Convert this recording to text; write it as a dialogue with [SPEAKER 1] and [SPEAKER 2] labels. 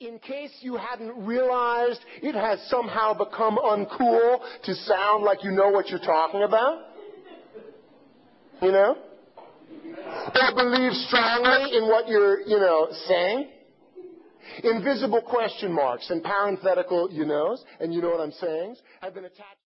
[SPEAKER 1] In case you hadn't realized, it has somehow become uncool to sound like you know what you're talking about. You know? Or believe strongly in what you're, you know, saying. Invisible question marks and parenthetical you knows, and you know what I'm saying, have been attached.